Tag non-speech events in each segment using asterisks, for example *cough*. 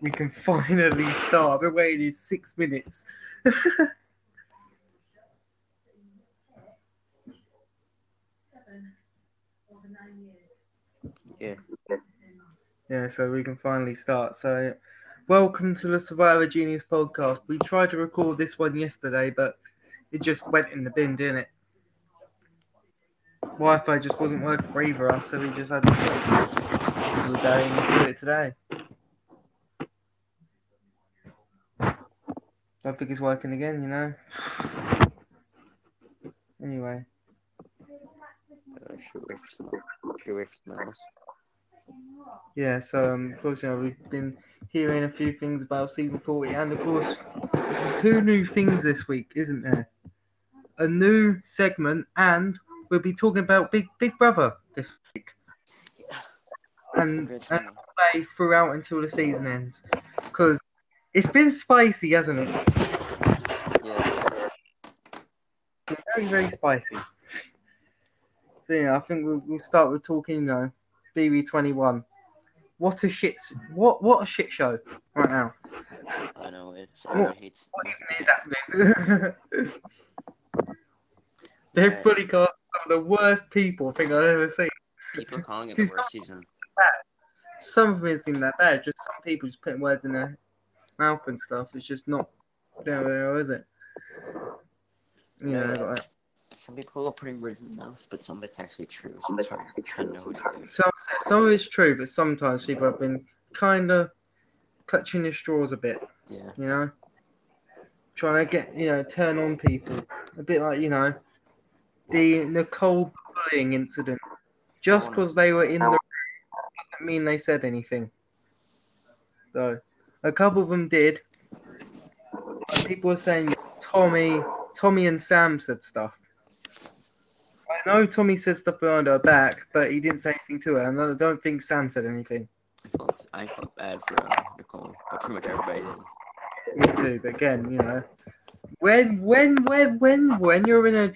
we can finally start. I've been waiting six minutes. Yeah. Yeah, so we can finally start. So, welcome to the Survivor Genius podcast. We tried to record this one yesterday, but it just went in the bin, didn't it? Wi-Fi just wasn't working for either of us, so we just had to do it the day and do it today. Don't think it's working again, you know. Anyway, Uh, should wait for some. Should wait for some else. yeah. So um, of course, you know, we've been hearing a few things about season forty, and of course, two new things this week, isn't there? A new segment, and we'll be talking about Big Big Brother this week, and and play throughout until the season ends, because it's been spicy, hasn't it? Yeah. very very spicy. So yeah, I think we'll, we'll start with talking. You know, BB twenty one. What a shit! What what a shit show right now. I know it's. Uh, what- Everyone hates. What even is happening? *laughs* They've fully cast some of the worst people I think I've ever seen. People calling it the worst season. Some of them isn't that bad. Just some people just putting words in their mouth and stuff. It's just not. There, there is it? You know, like, Some people are putting words in their mouth, but some of it's actually true. So it's hard to know who to believe. So some of it's true, but sometimes people have been kind of clutching their straws a bit. Yeah. You know, trying to get you know turn on people a bit like you know the Nicole bullying incident. Just oh, because they were in the room doesn't mean they said anything. So a couple of them did. People were saying Tommy, Tommy and Sam said stuff. I know Tommy said stuff behind her back, but he didn't say anything to her, and I don't think Sam said anything. I felt. I felt bad for uh, Nicole, but pretty much everybody did. Me too, but again, you know, when when when when when you're in a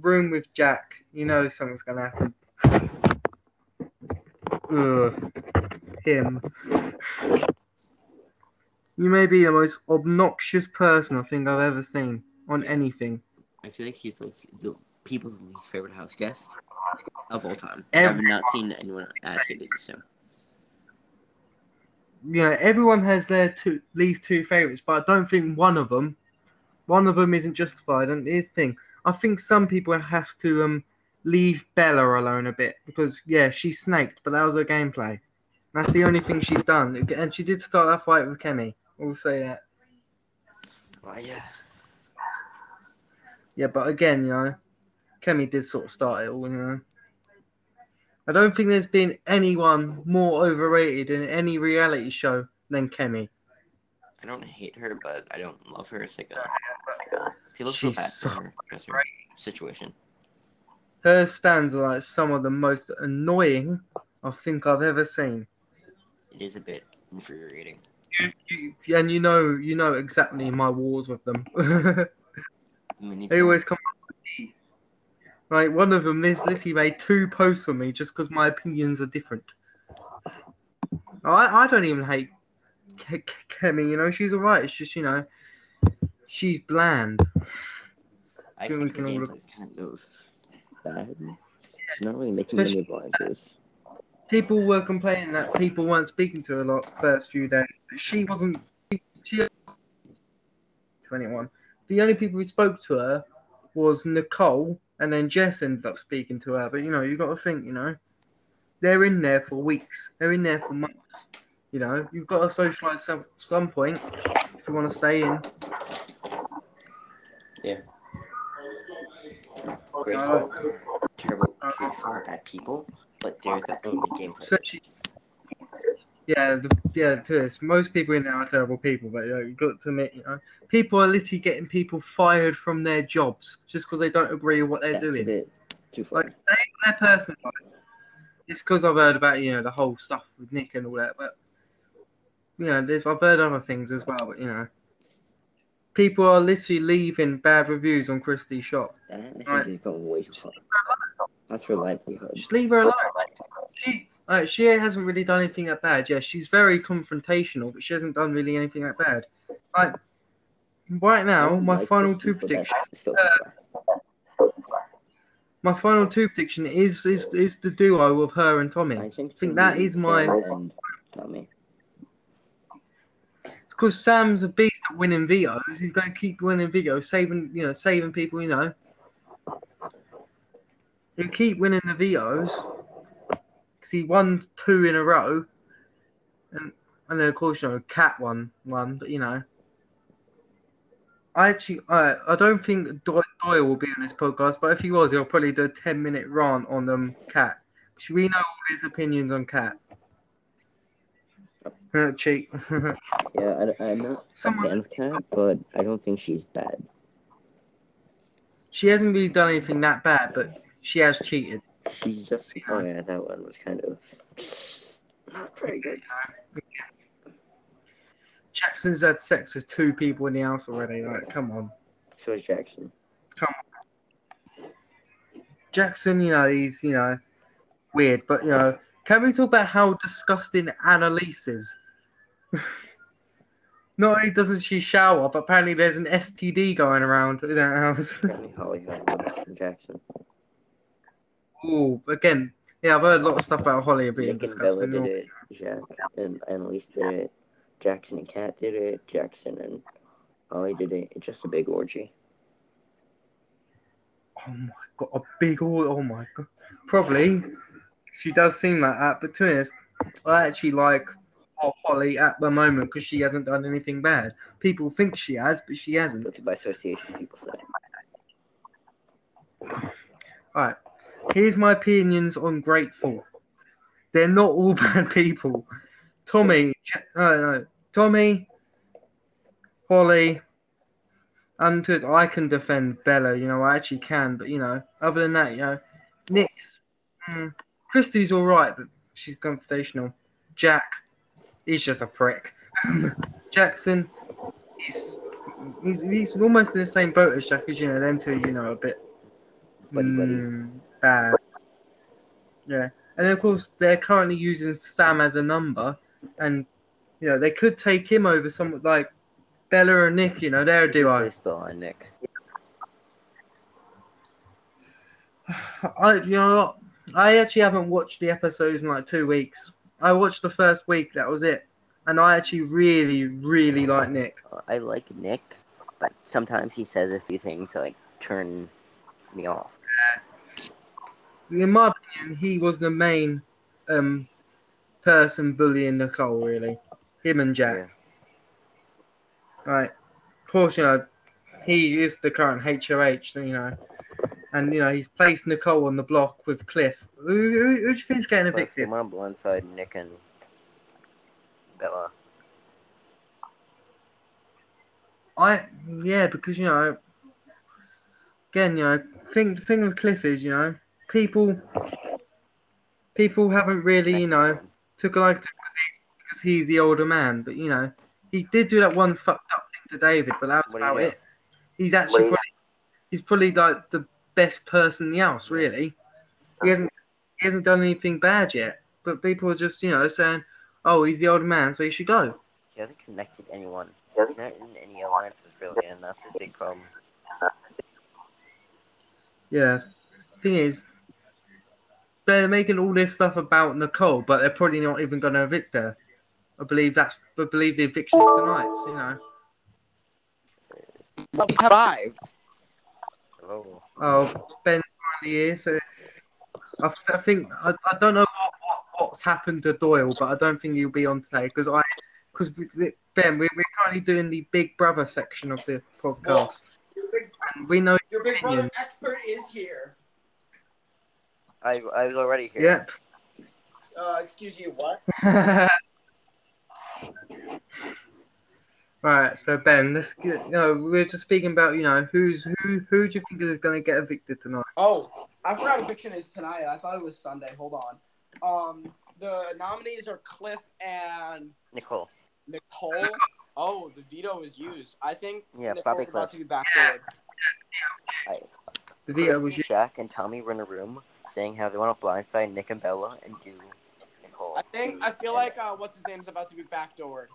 room with Jack, you know something's gonna happen. Ugh, him. You may be the most obnoxious person I think I've ever seen on anything. I feel like he's like the people's least favorite house guest of all time. Every- I've not seen anyone as hated as him. You know, everyone has their two least two favorites, but I don't think one of them, one of them isn't justified. And here's the thing: I think some people has to um leave Bella alone a bit because yeah, she snaked, but that was her gameplay. That's the only thing she's done, and she did start that fight with Kemi. We'll say that. Well, yeah. Yeah, but again, you know, Kemi did sort of start it all. You know, I don't think there's been anyone more overrated in any reality show than Kemi. I don't hate her, but I don't love her. It's like a people feel She's bad for her because her situation. Her stands are like some of the most annoying I think I've ever seen. It is a bit infuriating. You, you, and you know, you know exactly my wars with them. *laughs* They always come. up with me. Like one of them, this literally made two posts on me just because my opinions are different. I, I don't even hate Ke- Kemi. You know, she's alright. It's just you know, she's bland. I think we can all gameplay is kind of bad. She's not really making many alliances. People were complaining that people weren't speaking to her a lot first few days. But she wasn't. She. Twenty-one. The only people who spoke to her was Nicole, and then Jess ended up speaking to her. But you know, you got to think. You know, they're in there for weeks. They're in there for months. You know, you've got to socialize some some point if you want to stay in. Great Uh, terrible people are bad people, but they're the only game So she, yeah, the, yeah, to this, most people in there are terrible people, but you know, you've got to admit, you know, people are literally getting people fired from their jobs just because they don't agree with what they're That's a doing. bit too far. Like, they their personal life. It's because I've heard about, you know, the whole stuff with Nick and all that, but, you know, there's, I've heard other things as well, but, you know, people are literally leaving bad reviews on Christie's shop. That I think Right. Is going way too far. That's her livelihood. Just leave her alone. She, Like, she hasn't really done anything that bad. Yeah, she's very confrontational, but she hasn't done really anything that bad. Like right now, my Like final two predictions. that's. Uh, my final two prediction is is is the duo of her and Tommy. I think, think for that is my- Tommy. It's because Sam's a beast at winning vetoes. He's going to keep winning vetoes, saving you know, saving people. You know, he'll keep winning the vetoes because he won two in a row, and and then of course you know, Kat won one, but you know. I actually, I, I don't think Doyle, will be on this podcast, but if he was, he'll probably do a ten-minute rant on um Kat. 'Cause we know all his opinions on Kat. Uh, cheat. *laughs* Yeah, I, am not Someone- a fan of Kat, but I don't think she's bad. she hasn't really done anything that bad, but she has cheated. She's just oh yeah, that one was kind of not very good. Jackson's had sex with two people in the house already. Like, come on, So is Jackson. Come on. Jackson. You know he's you know weird, but you know, can we talk about how disgusting Annalise is? *laughs* Not only doesn't she shower, but apparently there's an STD going around in that house. Apparently Holly Jackson. Ooh, again, yeah, I've heard a lot of stuff about Holly being Nick and Bella did it. Jack and Annalise did it. Jackson and Kat did it. Jackson and Holly did it. It's just a big orgy. Oh my god, a big orgy! oh my god. Probably. She does seem like that, but to be honest, I actually like Holly at the moment because she hasn't done anything bad. People think she has, but she hasn't. Guilty by association, people say. Alright, here's my opinions on Grateful. They're not all *laughs* bad people. Tommy, no, no, Tommy, Holly, and to us, I can defend Bella, you know, I actually can, but you know, other than that, you know, Nick's, mm, Christie's alright, but she's confrontational. Jack, he's just a prick. *laughs* Jackson, he's, he's he's almost in the same boat as Jack, as you know, them two, you know, a bit Buddy, buddy. mm, bad. Yeah, and of course they're currently using Sam as a number, and you know they could take him over someone like Bella and Nick. You know they're a duo. Bill on Nick? *sighs* I you know? I actually haven't watched the episodes in like two weeks. I watched the first week. That was it, and I actually really really like Nick. Uh, I like Nick, but sometimes he says a few things that like turn me off. In my opinion, he was the main um person bullying Nicole. Really, him and Jack. Yeah. Right. Of course, you know, he is the current HOH, so, you know, and, you know, he's placed Nicole on the block with Cliff. Who, who, who do you think's getting evicted? someone blindside Nick and Bella. I, yeah, because, you know, again, you know, thing, the thing with Cliff is, you know, people, people haven't really, you know, took a like to because he's, because he's the older man, but, you know, he did do that one fucked up thing to David, but that was What do you about it. He's actually probably, he's probably like the best person in the house, really. He hasn't he hasn't done anything bad yet, but people are just you know saying, "Oh, he's the older man, so he should go." He hasn't connected anyone. He's not in any alliances really, and that's his big problem. Yeah. Thing is, they're making all this stuff about Nicole, but they're probably not even going to evict her. I believe that's. I believe the eviction is tonight. So, you know. Five. Hello. Oh, Ben finally here, so I, I think I, I don't know what, what, what's happened to Doyle, but I don't think he'll be on today because I because Ben we're, we're currently doing the Big Brother section of the podcast, Your big, and we know your big opinion. brother expert is here. I I was already here. Yep. Uh, excuse you, what? *laughs* right, so Ben, let's get. You know, we're just speaking about you know who's who. Who do you think is going to get evicted tonight? Oh, I forgot eviction is tonight. I thought it was Sunday. Hold on. Um, the nominees are Cliff and Nicole. Nicole. Oh, the veto is used. I think Yeah, Nicole's probably about Cliff. to be backdoored. The veto was Chrissy, Jack, and Tommy were in a room saying how they want to blindside Nick and Bella and do Nicole. I think I feel like uh, what's his name is about to be backdoored.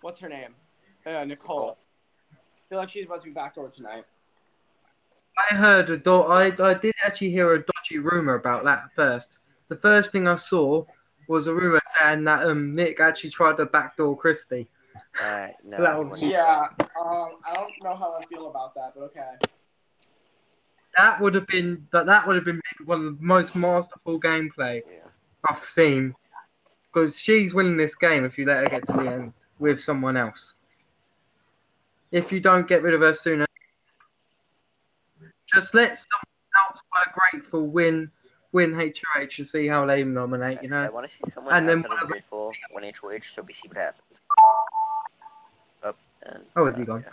What's her name? Uh, Nicole. I feel like she's about to be backdoored tonight. I heard a do- I I did actually hear a dodgy rumor about that first. The first thing I saw was a rumor saying that um Nick actually tried to backdoor Christie. Uh, no, That he would- wouldn't. Yeah. Um, I don't know how I feel about that, but okay. That would have been that that would have been one of the most masterful gameplay Yeah. I've seen. Because she's winning this game if you let her get to the end with someone else. If you don't get rid of her sooner, just let someone outside grateful win win HOH and see how they nominate. You I, know. want to see someone And then whatever- Grateful win HOH, so we see what happens. Up and. Oh, is he uh, gone? yeah.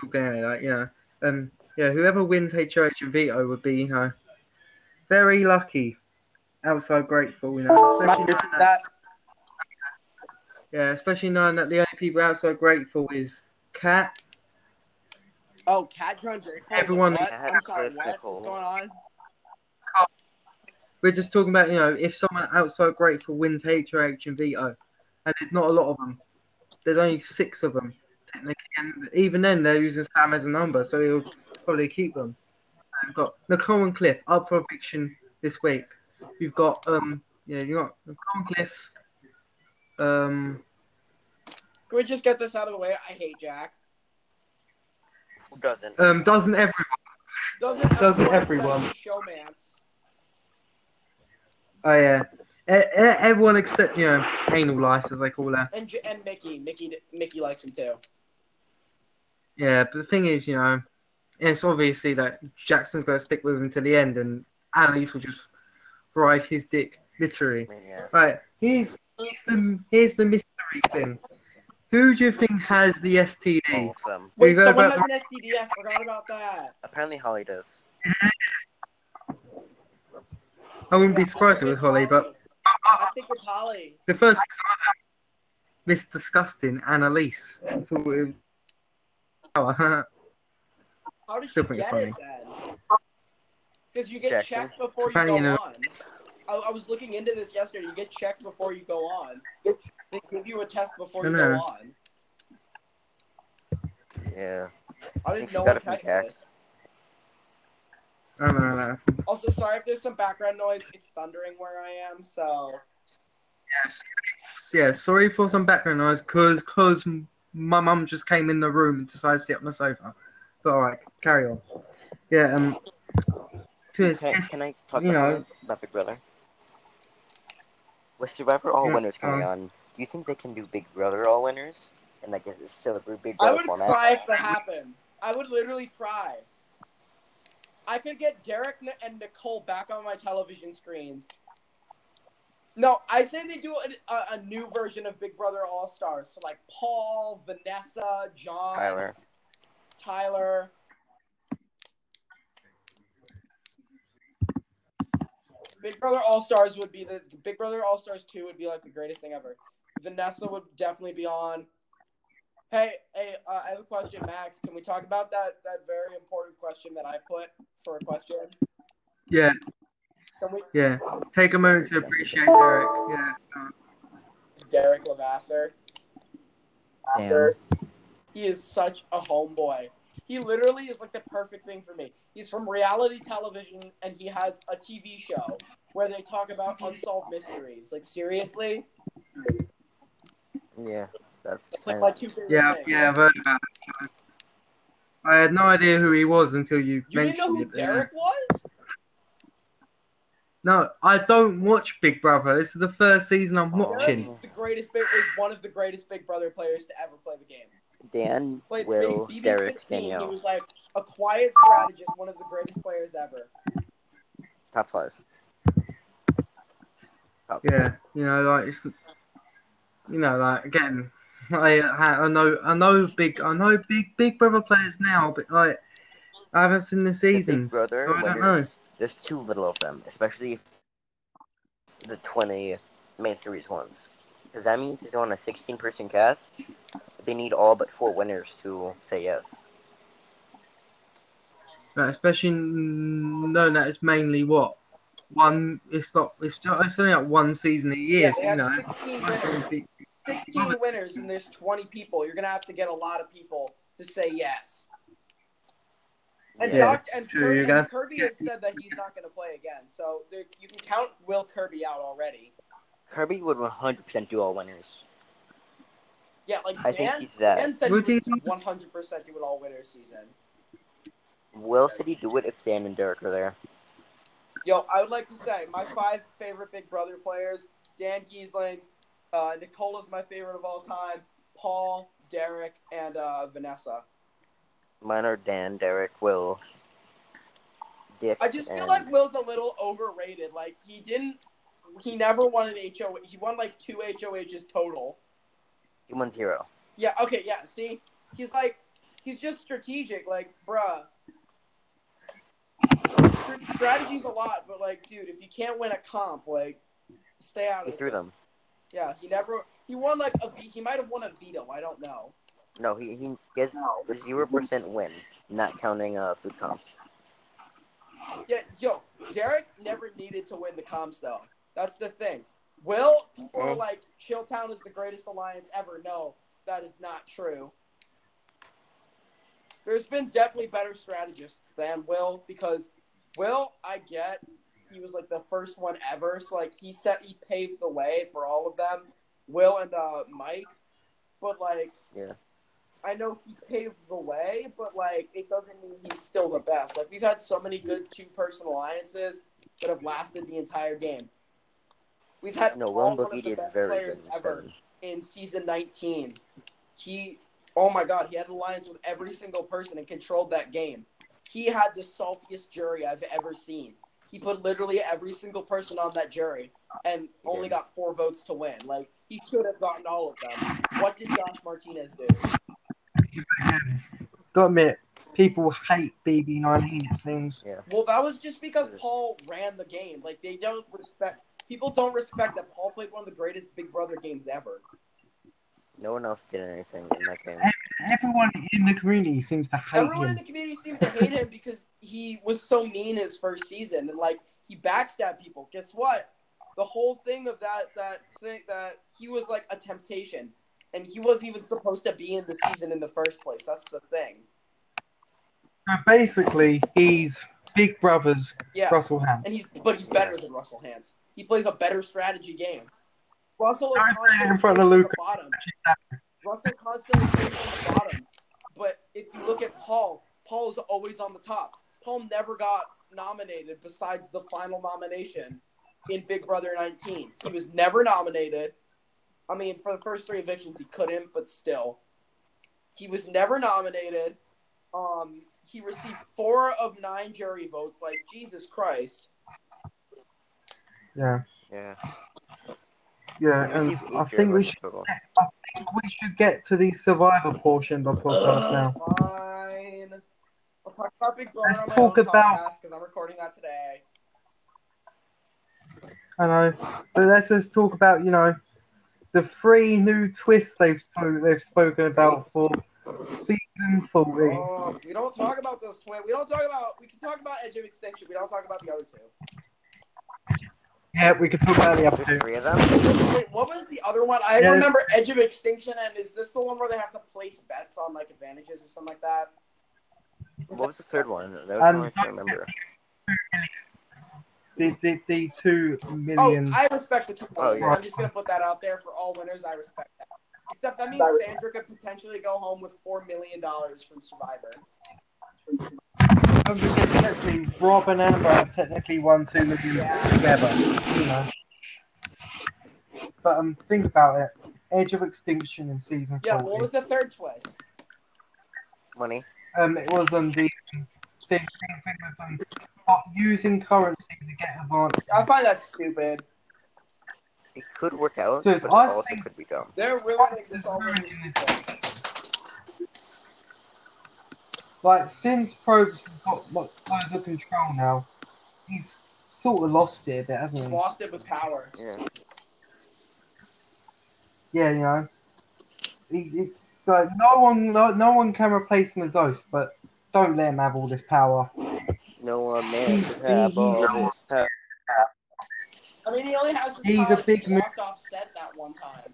talking anyway, like, you know, um, yeah, whoever wins HOH and veto would be, you know, very lucky. Outside grateful, you know, especially knowing that, That yeah, especially knowing that the only people outside grateful is Kat. oh, Kat Drone Grateful. Everyone- What? I'm sorry. What? What's going on? We're just talking about, you know, if someone outside grateful wins HOH and veto, and there's not a lot of them. There's only six of them technically, and even then they're using Sam as a number, so he'll probably keep them. We've got Nicole and Cliff up for eviction this week. You've got um, yeah, you got Nicole and Cliff. Um, Can we just get this out of the way? I hate Jack. Who doesn't? um, doesn't everyone? Doesn't, Doesn't everyone everyone? Showmance. Oh yeah, e- everyone except you know anal lice as they call her. And and Mickey. Mickey Mickey likes him too. Yeah, but the thing is, you know, it's obviously that Jackson's going to stick with him to the end, and Annalise will just ride his dick, literally. Yeah. Right, here's, here's the here's the mystery thing. Who do you think has the All STD? of them. We Wait, someone back- has an STD. I forgot about that. Apparently, Holly does. I wouldn't be surprised if it was Holly, but I think it's Holly. the first thing I heard, Miss Disgusting Annalise. *laughs* Oh, *laughs* I thought it was- Oh, How did she Still pretty get funny. it then? Because you get Jackson. checked before you go you know- on. I, I was looking into this yesterday. You get checked before you go on. They give you a test before I you know. go on. Yeah. I think didn't she know got what it from checked Jack. this. I don't know. Also, sorry if there's some background noise. It's thundering where I am, so Yes. Yeah, sorry for some background noise, cause, cause my mum just came in the room and decided to sit on the sofa. But alright, carry on. Yeah, um, to his, Can, can I talk You about, know. about Big Brother? With Survivor All Yeah, Winners coming um, on, do you think they can do Big Brother All Winners and like a silver Big Brother I Brother would format? cry if that happened. I would literally cry. I could get Derek and Nicole back on my television screens. No, I say they do a, a, a new version of Big Brother All Stars. So like Paul, Vanessa, John, Tyler. Tyler. Big Brother All Stars would be the, the Big Brother All Stars two would be like the greatest thing ever. Vanessa would definitely be on. Hey, hey, uh, I have a question, Max. Can we talk about that that very important question that I put for a question? yeah, Can we, yeah. Take a moment to appreciate Derek. Yeah. um, Derek Levasseur? Damn. He is such a homeboy. He literally is like the perfect thing for me. He's from reality television and he has a TV show where they talk about unsolved mysteries. Like seriously, Yeah, that's like kind my two favorite yeah, things. yeah, I've heard about it. I had no idea who he was until you, You didn't mentioned know who it. yeah. Derek was? No, I don't watch Big Brother. This is the first season I'm Oh. Derek watching. is the greatest. Big, is one of the greatest Big Brother players to ever play the game. Dan, Played Will, BB16. Derek, He was like a quiet strategist, one of the greatest players ever. Top five. Top Yeah, you know, like it's, you know, like again, *laughs* I I know I know big I know big Big Brother players now, but like I haven't seen the The seasons. Big Brother so I don't know. there's too little of them, especially if the 20 main series ones. Because that means if they're on a 16 person cast, they need all but four winners to say yes. Like, especially knowing that it's mainly what one. It's not. It's just. It's only like one season a year. Yeah, so, you know. 16 winners. 16 winners and there's 20 people. You're gonna have to get a lot of people to say yes. And, Yeah, Doc, and, true, Kirby, and gonna- Kirby has said that he's not going to play again. So there, you can count Will Kirby out already. Kirby would 100% do all winners. Yeah, like I think Dan, he's that. Dan said Would he he- would 100% do it all winter season. Will City do it if Dan and Derek are there? Yo, I would like to say my five favorite Big Brother players: Dan Gheesling, uh, Nicola's my favorite of all time, Paul, Derek, and uh, Vanessa. Mine are Dan, Derek, Will, Dick, I just feel and like Will's a little overrated. Like he didn't, he never won an HO. He won like two HOHs total. He won zero. Yeah. Okay. Yeah. See, he's like, he's just strategic. Like, bruh. Str- Strategy's a lot, but like, dude, if you can't win a comp, like, stay out He of it. threw them. Yeah, he never. He won like a. He might have won a veto. I don't know. No, he he gets a zero percent win, not counting uh food comps. Yeah, yo, Derek never needed to win the comps though. That's the thing. Will people are like Chilltown is the greatest alliance ever? No, that is not true. There's been definitely better strategists than Will because Will, I get he was like the first one ever, so like he set he paved the way for all of them. Will and uh Mike, but like Yeah. I know he paved the way, but like it doesn't mean he's still the best. Like we've had so many good two person alliances that have lasted the entire game. We've had No, all one of Boogie the did best very players good in ever seven. in season 19. He, oh my god, he had an alliance with every single person and controlled that game. He had the saltiest jury I've ever seen. He put literally every single person on that jury and only got four votes to win. Like he should have gotten all of them. What did Josh Martinez do? Gotta admit, people hate BB19. It seems. Well, that was just because Paul ran the game. Like they don't respect people don't respect that Paul played one of the greatest Big Brother games ever. No one else did anything in that game. Everyone in the community seems to hate him. Everyone in the community seems to hate him because he was so mean his first season and like he backstabbed people. Guess what? The whole thing of that that thing that he was like a temptation and he wasn't even supposed to be in the season in the first place. That's the thing. So basically, he's Big Brother's Yeah. Russell Hantz. And he's but he's better than Russell Hantz. He plays a better strategy game. Russell is I was saying it in front of Luca. the bottom. Russell constantly plays on the bottom. But if you look at Paul, Paul is always on the top. Paul never got nominated besides the final nomination in Big Brother 19. He was never nominated. I mean, for the first three evictions, he couldn't, but still. He was never nominated. Um, he received four of nine jury votes. Like, Jesus Christ. Yeah, Yeah. yeah, and I think we votes should total. we should get to the Survivor portion of the podcast Ugh, now. Fine. I'll talk about Big Brother Let's talk about- because I'm recording that today. I know, but let's just talk about you know the three new twists they've they've spoken about for season forty. Oh, we don't talk about those twins. We don't talk about. We can talk about Edge of Extinction. We don't talk about the other two. Yeah, we could talk about the other two. three of them. Wait, what was the other one? I Yeah. remember Edge of Extinction, and is this the one where they have to place bets on like advantages or something like that? What was the third one? That was Um, one I can't remember. The the, the two Oh, million. I respect the two. Oh, yeah. I'm just gonna put that out there for all winners. I respect that. Except that means Sandra could potentially go home with four million dollars from Survivor. Because technically, Rob and Amber have technically won two million Yeah. together. You know. But um, think about it. Edge of Extinction in season Yeah. forty. What was the third twist? Money. um, it was um the the thing with um using currency to get advantage. I find that stupid. It could work out, So, but it I also think- could be dumb. They're ruining this all. Really. Like since Probst has got like, loads of control now, he's sort of lost it a bit, hasn't He's he? lost it with power. Yeah. Yeah, you know. He, he, like no one, no, no one can replace Mazos, but don't let him have all this power. No one man He's- should have he's- all this power. I mean, he only has his He's a powers. big He mo- walked off set that one time.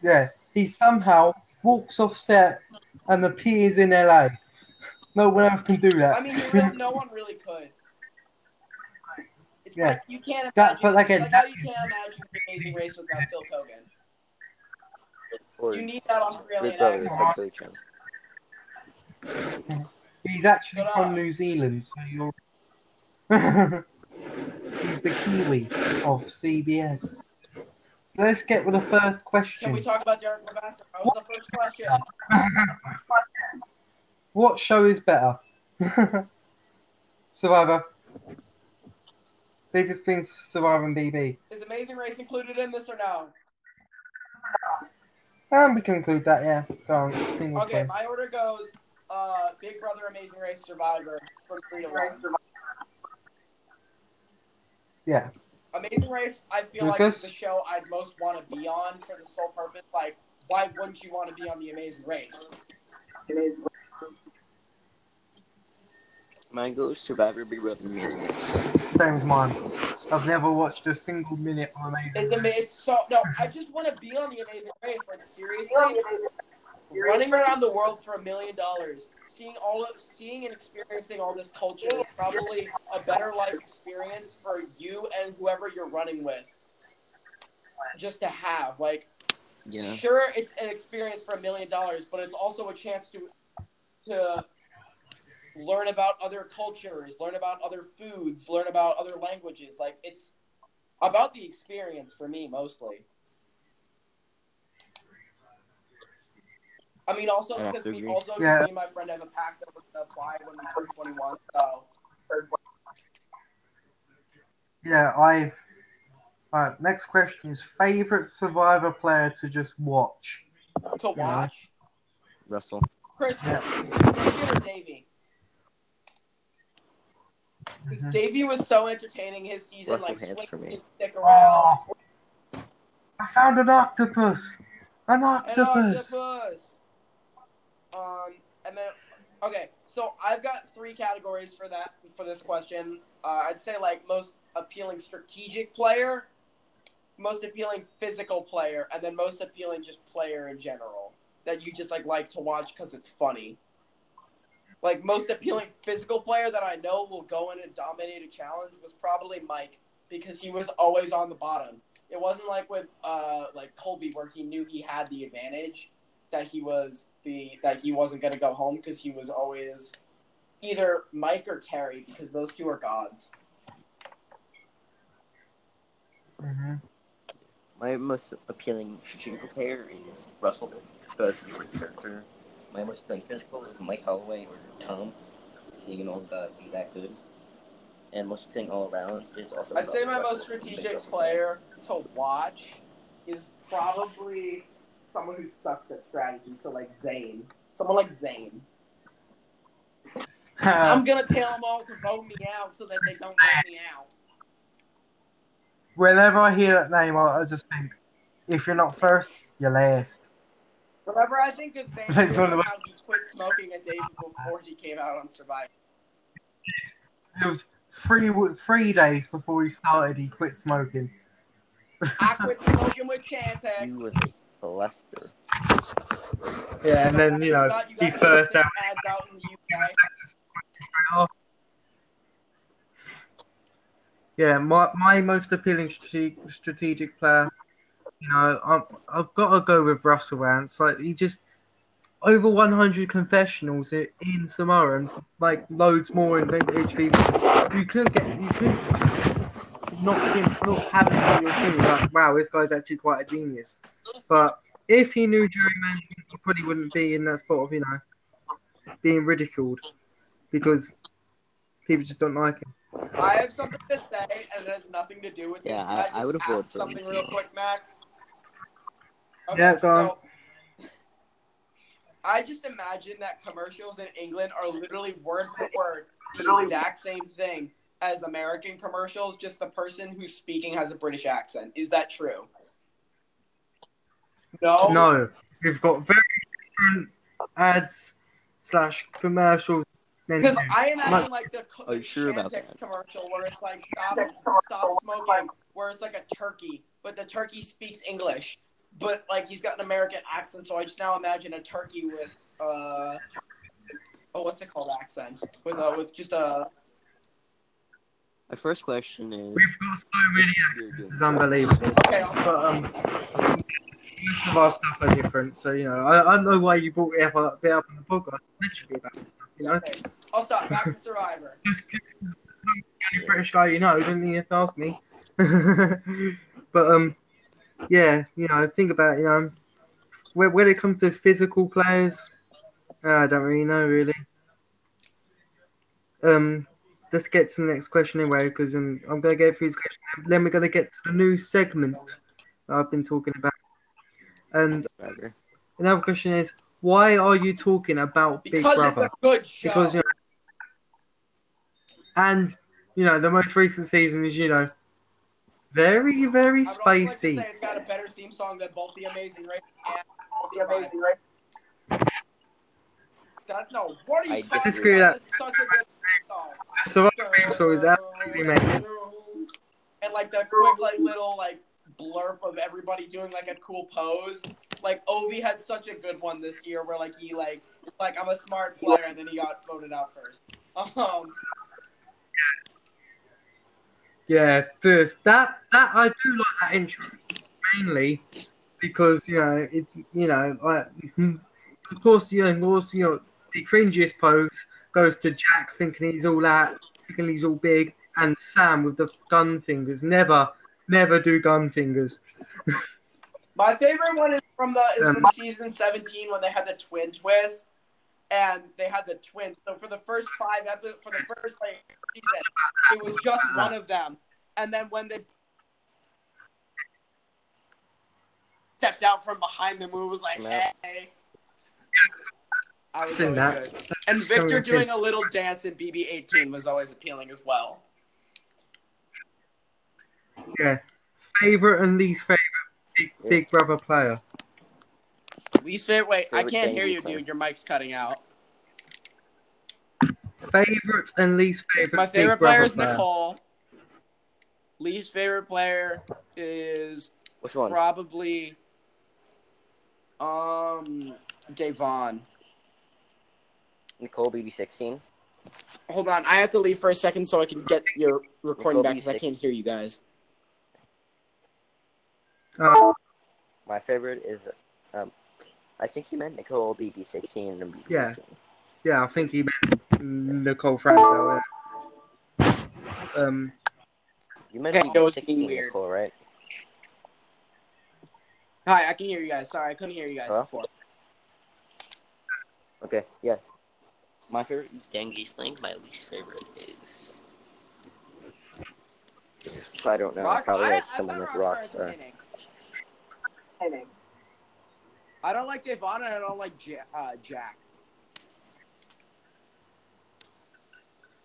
Yeah, he somehow walks off set and appears in LA. No one else can do that. I mean, really, no one really could. It's Yeah. like you can't That- imagine. but like a- like how you can't imagine the Amazing Race without Phil Keoghan. You need that Australian accent. He's actually But, uh, from New Zealand, so you're. *laughs* He's the Kiwi of CBS. So let's get with the first question. Can we talk about Derek Levasseur? That was the first question. *laughs* what show is better? *laughs* Survivor. Biggest thing Survivor and BB. Is Amazing Race included in this or no? And we can include that, yeah. Go on. Okay, player. my order goes uh, Big Brother, Amazing Race, Survivor from three to one. Yeah. Amazing Race, I feel like Lucas? is the show I'd most want to be on for the sole purpose. Like, why wouldn't you want to be on the Amazing Race? Mine goes Survivor, Big Brother, Amazing Race. Same as mine. I've never watched a single minute of Amazing It's ama- It's so no. I just want to be on the Amazing Race. Like seriously, running around the world for a million dollars, seeing all of, seeing and experiencing all this culture is probably a better life experience for you and whoever you're running with. Just to have, like, Yeah. sure, it's an experience for a million dollars, but it's also a chance to to learn about other cultures, learn about other foods, learn about other languages. Like it's about the experience for me mostly. I mean, also I because to we also Yeah. me and my friend have a pact that we're gonna apply when we turn twenty one. So Yeah, I. Alright, next question is favorite Survivor player to just watch. to watch Russell. Chris, Yeah. Chris or Davey. Because Mhm. Davey was so entertaining his season, Russell like for swinging me. his stick around. Oh, I found an octopus. An An octopus. Um, and then okay, so I've got three categories for that for this question. Uh, I'd say like most appealing strategic player, most appealing physical player, and then most appealing just player in general that you just like like to watch because it's funny. Like most appealing physical player that I know will go in and dominate a challenge was probably Mike because he was always on the bottom. It wasn't like with uh like Colby where he knew he had the advantage that he was the that he wasn't going to go home because he was always either Mike or Terry because those two are gods. Mhm. My most appealing strategic player is Russell because he's a character. My most appealing physical is Mike Holloway or Tom. Seeing an old guy be that good. And most appealing all around is also. I'd say my Russell. most strategic player to watch is probably someone who sucks at strategy. So like Zane, someone like Zane. *laughs* I'm gonna tell them all to vote me out so that they don't vote me out. Whenever I hear that name, I, I just think, if you're not first, you're last. Whenever I think of Zane, I one of the- how he quit smoking a day before he came out on Survivor. It was three three days before he started. He quit smoking. I quit smoking with Chantix. You was yeah, and then you know got- you he's first out. out in the UK. Yeah, my my most appealing strategic, strategic player. You know, I'm, I've got to go with Russell Hantz. Like he just over 100 confessionals in, in Samoa and like loads more in HV. You couldn't get you could just not him not having him on your team. Like wow, this guy's actually quite a genius. But if he knew jury management, he probably wouldn't be in that spot of you know being ridiculed because people just don't like him. I have something to say, and it has nothing to do with Yeah, this. I- Can I just would've voted ask something real quick, Max. Yeah, go on. so I just imagine that commercials in England are literally word for word the exact same thing as American commercials. Just the person who's speaking has a British accent. Is that true? No. No, we've got very different ads slash commercials Because. I imagine like the, co- the sure Chantix commercial where it's like stop stop smoking, where it's like a turkey, but the turkey speaks English, but like he's got an American accent. So I just now imagine a turkey with uh oh what's it called accent with uh with just a My first question is. We've got so many You're accents, doing it's unbelievable. okay. I'll But um, most of our stuff are different, so you know, I, I don't know why you brought it up a bit up in the podcast, literally about this stuff, you know. Okay. I'll stop. Back to Survivor. *laughs* Just 'cause I'm the only British guy you know, don't you have to ask me. *laughs* but um, yeah, you know, think about you know, when, when it comes to physical players, uh, I don't really know really. Um, let's get to the next question anyway, because um, I'm gonna get through this question. Then we're gonna get to the new segment that I've been talking about. And another question is, why are you talking about Big Because Brother? it's a good show. because you know, and you know the most recent season is you know very very I would also like to spicy. say it's got a better theme song than both the Amazing Race and the Amazing Race. That, no, what are you I talking disagree about? with It's such a good song. The Survivor theme song is absolutely amazing. And like the quick, like little, like blurb of everybody doing like a cool pose. Like Ovi had such a good one this year, where like he like like I'm a smart player, and then he got voted out first. Um, Yeah, first that that I do like that intro mainly because you know it's you know like *laughs* of course you know of course you know the cringiest pose goes to Jack thinking he's all that thinking he's all big and Sam with the gun fingers never never do gun fingers. *laughs* my favorite one is from the is Um, from season 17 when they had the twin twist. And they had the twins. So for the first five episodes, for the first like season, it was just one of them. And then when they stepped out from behind the movie, was like, Yeah. "Hey." I was always that. good. And Victor I've doing a little dance in BB-18 was always appealing as well. Yeah, favorite and least favorite Big, Yeah. Big Brother player. Least favorite. Wait, I can't hear you, dude. Your mic's cutting out. Favorite and least favorite. My favorite Brother player is player. Nicole. Least favorite player is Which one? probably um Davon. Nicole BB16. Hold on, I have to leave for a second so I can get your recording Nicole back because I B6. can't hear you guys. Oh, My favorite is, um, I think he meant Nicole BB16 and BB18. Yeah. yeah, I think he meant Nicole Franzel. yeah. Um, You meant Okay, it BB16. Nicole, right? Hi, I can hear you guys. Sorry, I couldn't hear you guys Hello? before. Okay, yeah. My favorite is Dan Gheesling. My least favorite is. I don't know. Rock- probably I- like I someone thought like Rock's Rockstar. I don't like Devon and I don't like Ja- uh, Jack.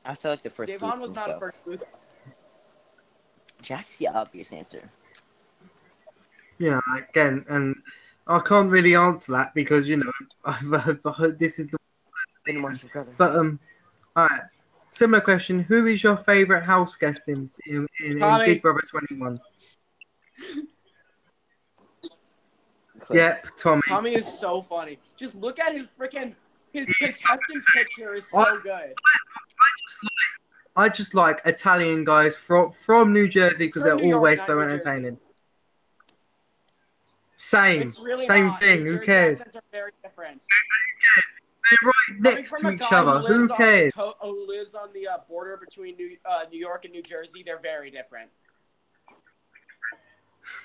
I feel like the first. Devon Booth was and not a first booth. Jack's the obvious answer. yeah, again, and I can't really answer that because you know *laughs* I've, I've heard this is the. Didn't watch the brother. But um, all right. Similar question: Who is your favorite house guest in in, in, in Big Brother Twenty One? Cliff. Yeah, Tommy. Tommy is so funny. Just look at his freaking his contestant picture is so What? good. I just like Italian guys from from New Jersey because they're New always not so entertaining. Same, really same not. thing. New Who Jersey cares? are very different. They're right Coming next from to a each guy other. Who, Who lives on cares? the who lives on the uh, border between New uh, New York and New Jersey, they're very different.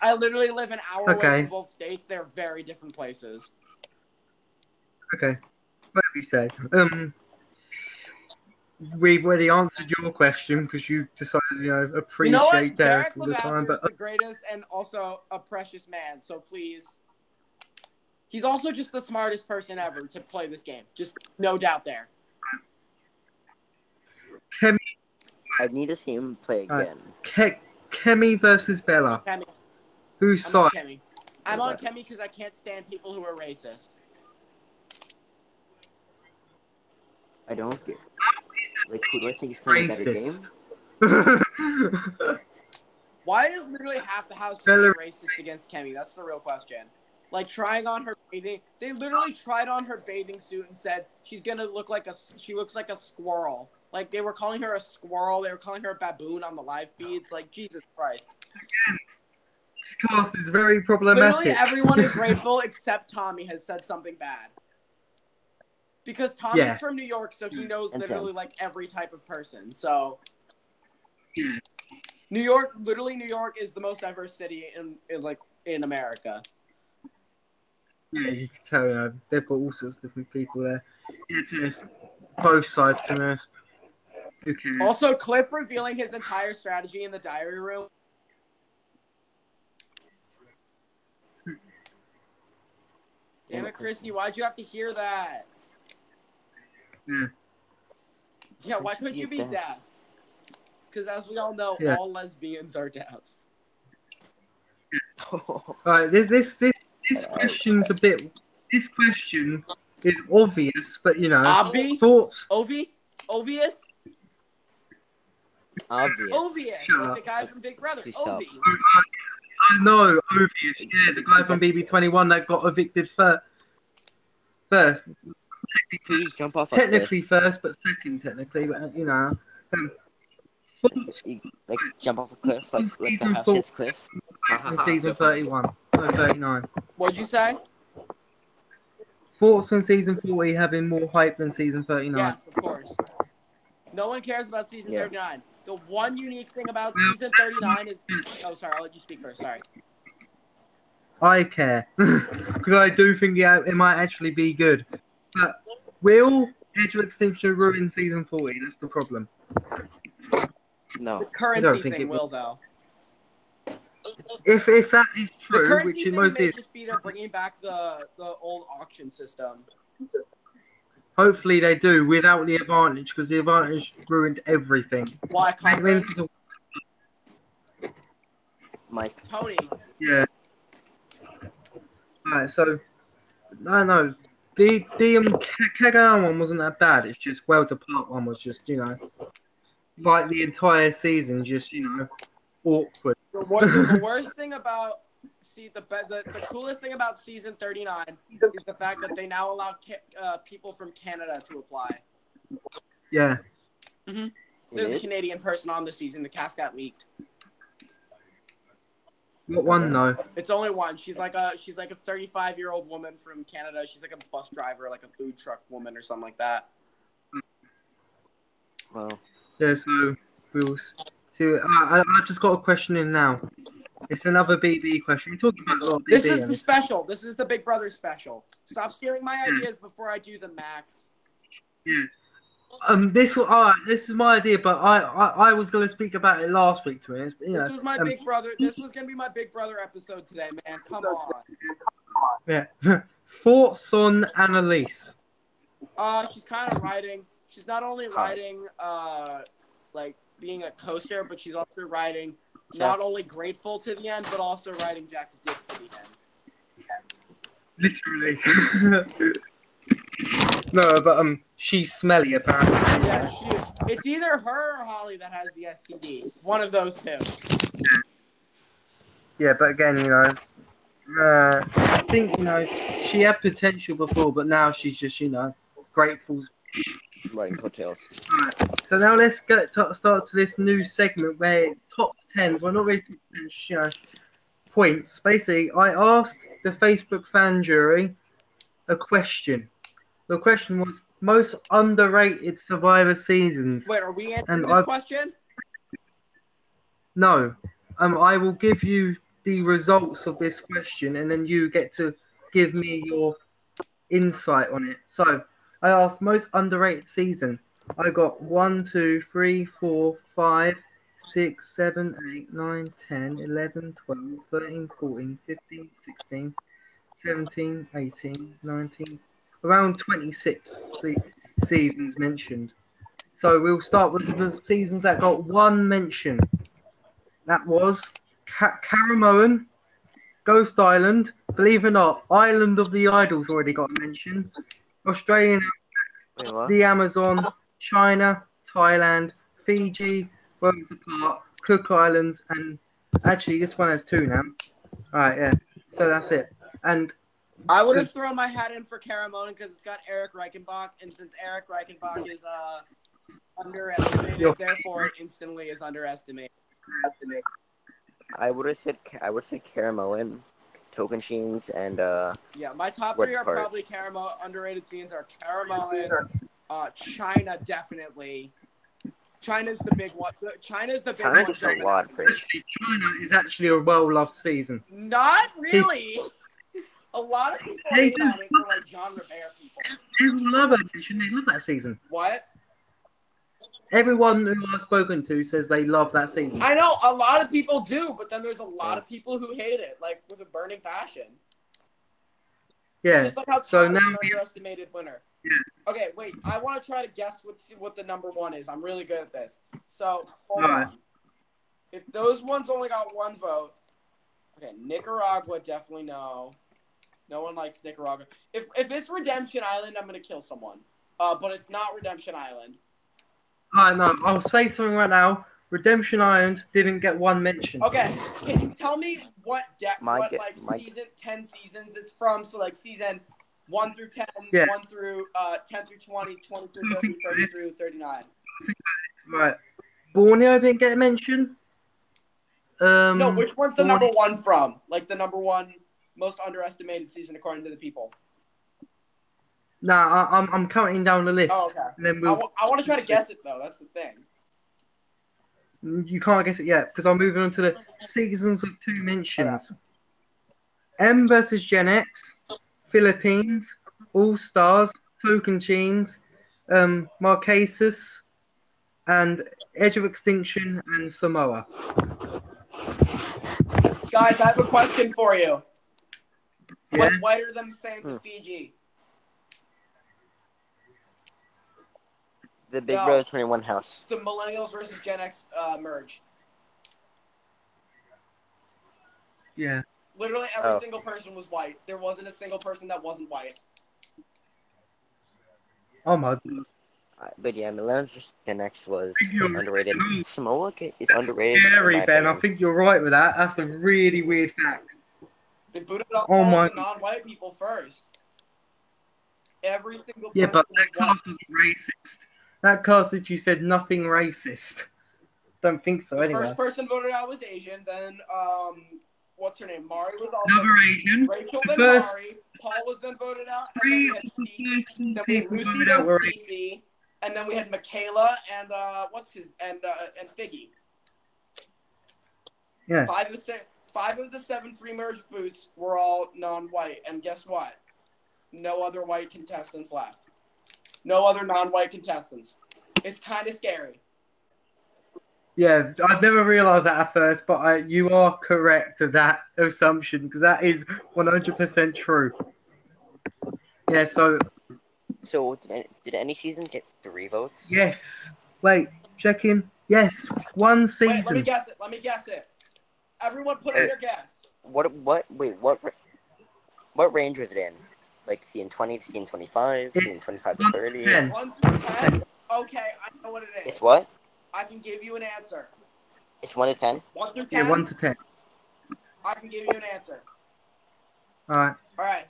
I literally live an hour away Okay. from both states. They're very different places. Okay, whatever you say. Um, we've already answered your question because you decided you know You appreciate know what? Derek Derek all the time, but the greatest and also a precious man. So please, he's also just the smartest person ever to play this game. Just no doubt there. Kemi, I need to see him play Alright. again. Ke- Kemi versus Bella. Kemi, Whose I'm on side? Kemi. I'm on Okay. Kemi because I can't stand people who are racist. I don't get. Like, who do I think is playing a better game? *laughs* Why is literally half the house just being racist against Kemi? That's the real question. Like trying on her bathing, they literally tried on her bathing suit and said she's gonna look like a she looks like a squirrel. Like they were calling her a squirrel, they were calling her a baboon on the live feeds. Like Jesus Christ! this cast is very problematic. Literally everyone is Grateful *laughs* except Tommy has said something bad. Because Tommy's Yeah. from New York, so he mm, knows And literally Sam. like every type of person. So New York, literally New York is the most diverse city in, in like in America. Yeah, you can tell, you know, they've got all sorts of different people there. Yeah, it's both sides to this. Who cares? Also, Cliff revealing his entire strategy in the diary room. Damn it, Christy, why'd you have to hear that? Yeah. Yeah, why couldn't you be deaf? deaf? Because as we all know, Yeah. all lesbians are deaf. Right, this this this this Uh, question's a bit. This question is obvious, but you know, Obvi? thoughts. Ovi? Obvious? Obvious. Obvious. Shut Like up. the guy from Big Brother. Please stop. Ovi. I know, obvious. Yeah, the guy from BB21 that got evicted first. First, Please jump off a technically cliff. first, but second technically. But you know, um, thoughts You- Like, jump off a cliff, like, like the Season house four. is cliff. in season 31, no 39. What'd you say? Thoughts on season 40 having more hype than season 39. Yes, of course. No one cares about season Yeah. 39. The one unique thing about season 39 is. Oh, sorry, I'll let you speak first. Sorry. I care *laughs* because I do think it, it might actually be good. But will Edge of Extinction ruin season 40? That's the problem. No. The I don't currency think thing it will, though. If if that is true, currency which it thing most may is, just be they're bringing back the, the old auction system. hopefully they do without the advantage because the advantage ruined everything. Why, I mean, Conklin? Mike. Tony. yeah. Alright, so I know the the um, Cagayan one wasn't that bad. It's just Worlds Apart one was just you know like the entire season, just you know awkward. The, wor- the *laughs* worst thing about see the, be- the the coolest thing about season 39 is the fact that they now allow ca- uh, people from Canada to apply. Yeah. Mhm. There's a Canadian person on the season. The cast got leaked. What one though? It's only one. She's like a she's like a 35 year old woman from Canada. She's like a bus driver, like a food truck woman or something like that. Well, Yeah, so we'll s- I, I, I just got a question in now. It's another BB question. We're talking about a lot of BB. This is the special. This is the Big Brother special. Stop stealing my ideas before I do the max. Yeah. um, this was alright. This is my idea, but I, I, I was going to speak about it last week to. But, you This was my um, Big Brother. This was gonna be my Big Brother episode today, man. Come on. yeah. *laughs* Thoughts on Annalise? Uh, she's kind of writing. She's not only writing, uh, like being a coaster, but she's also writing not only grateful to the end, but also writing Jack's dick to the end. Literally. *laughs* no, but um, she's smelly apparently. Yeah, she. It's either her or Holly that has the STD. It's one of those two. Yeah, but again, you know, uh, I think you know she had potential before, but now she's just you know grateful. Writing coattails. Alright, so now let's get to, start to this new segment where it's top tens. Well, not really top tens, you know, points. Basically, I asked the Facebook fan jury a question. The question was most underrated Survivor seasons. Wait, are we answering And this I've- question? No. Um, I will give you the results of this question, and then you get to give me your insight on it. So, I asked most underrated season. I got 1, 2, 3, 4, 5, 6, 7, 8, 9, 10, 11, 12, 13, 14, 15, 16, 17, 18, 19, around 26 se- seasons mentioned. So, we'll start with the seasons that got one mention. That was Caramoan, Ghost Island. Believe it or not, Island of the Idols already got mentioned. Australian Wait, the Amazon, China, Thailand, Fiji, Wellington Park, Cook Islands, and actually this one has two now. All right, yeah. So that's it. And I would have thrown my hat in for Caramoan because it's got Eric Reichenbach, and since Eric Reichenbach is uh underestimated, Your therefore it instantly is underestimated. I would have said I would say Caramoan, Tocantins, and uh, Yeah, my top three are part? probably Caramel underrated scenes are Caramel uh China definitely. China's the big one. China's the big China one. a lot of praise. actually, China is actually a well-loved season. Not really. *laughs* A lot of people They do. on it for like John Rivera people. People love it. They love that season. What? Everyone who I've spoken to says they love that season. I know a lot of people do, but then there's a lot of people who hate it, like with a burning passion. Yeah. Just like how So now an underestimated winner. Yeah. Okay, wait. I want to try to guess what what the number one is. I'm really good at this. So on. If those ones only got one vote, okay, Nicaragua definitely no. No one likes Nicaragua. If if it's Redemption Island, I'm gonna kill someone. Uh, but it's not Redemption Island. I know. I'll say something right now. Redemption Island didn't get one mention. Okay, can you tell me what de- My what gu- like my- season ten seasons it's from? So like season one through 10, Yeah. 1 through uh, 10 through 20, 20 through 30, 30 through 39. Right. Borneo didn't get a mention. Um, no, which one's the Borneo- number one from? Like the number one most underestimated season according to the people. Nah, I, I'm I'm counting down the list. Oh, okay. And then I, we'll, want to try to guess it though. That's the thing. you can't guess it yet because I'm moving on to the seasons with two mentions. M versus Gen X, Philippines, All Stars, Tocantins, um, Marquesas, and Edge of Extinction and Samoa. Guys, I have a question for you. Yeah. What's whiter than the sands Hmm. of Fiji? The Big No. Brother 21 house. The millennials versus Gen X uh, merge. Yeah. Literally every Oh. single person was white. There wasn't a single person that wasn't white. Oh my. Uh, but yeah, Millennials versus Gen X was You're- underrated. Samoa ca- is underrated. in Scary, my Ben. I think you're right with that. That's a really weird fact. They booted out Oh my- non-white people first. Every single Yeah, but was that white. cast was racist. That cast that you said nothing racist. Don't think so anyway. first person voted out was Asian. Then, um, what's her name? Mari was also Another Asian. Rachel. The Then first Mari. Paul was then voted out. three And then we had. Then we had Lucy. voted out were Cece. And then we had Michaela and uh, what's his and uh, and Figgy. Yeah. Five of the five of the seven pre-merge boots were all non-white, and guess what? No other white contestants left. No other non-white contestants. It's kind of scary. Yeah, I never realised that at first, but I, you are correct of that assumption because that is 100% true. Yeah, so, So did any, did any season get three votes? yes. Wait, check in. Yes, one Wait, let me guess it. Let me guess it. Everyone, put in Uh, your guess. What? What? Wait. What? What range was it in? Like season 20 to season 25, season It's 25 to 30. 10. One through ten. Okay, I know what it is. It's what? I can give you an answer. It's one to ten. One through ten. Yeah, 1 to 10. I can give you an answer. Alright. All right.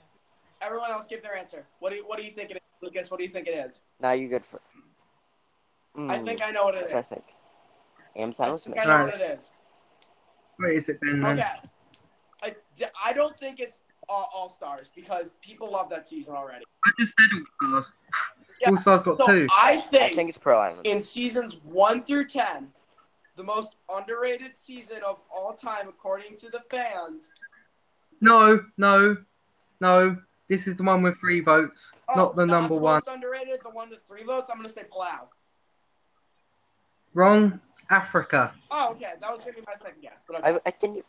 Everyone else, give their answer. What do you, What do you think it is, Lucas? What do you think it is? Now you're good for. I Hmm, think I know what it is. I think. Amazon I was think I know Nice. what it is. What is it then? then? Okay. It's. I don't think it's all, all stars because people love that season already. I just said All Stars. Yeah, All Stars got So two. I I think, think it's Pearl Islands. in seasons one through ten, the most underrated season of all time, according to the fans. No, no, no. This is the one with three votes, Oh, not the number one. Most underrated, the one with three votes. I'm gonna say Palau. Wrong. Africa. Oh, okay. That was gonna be my second guess, but okay. I, I didn't.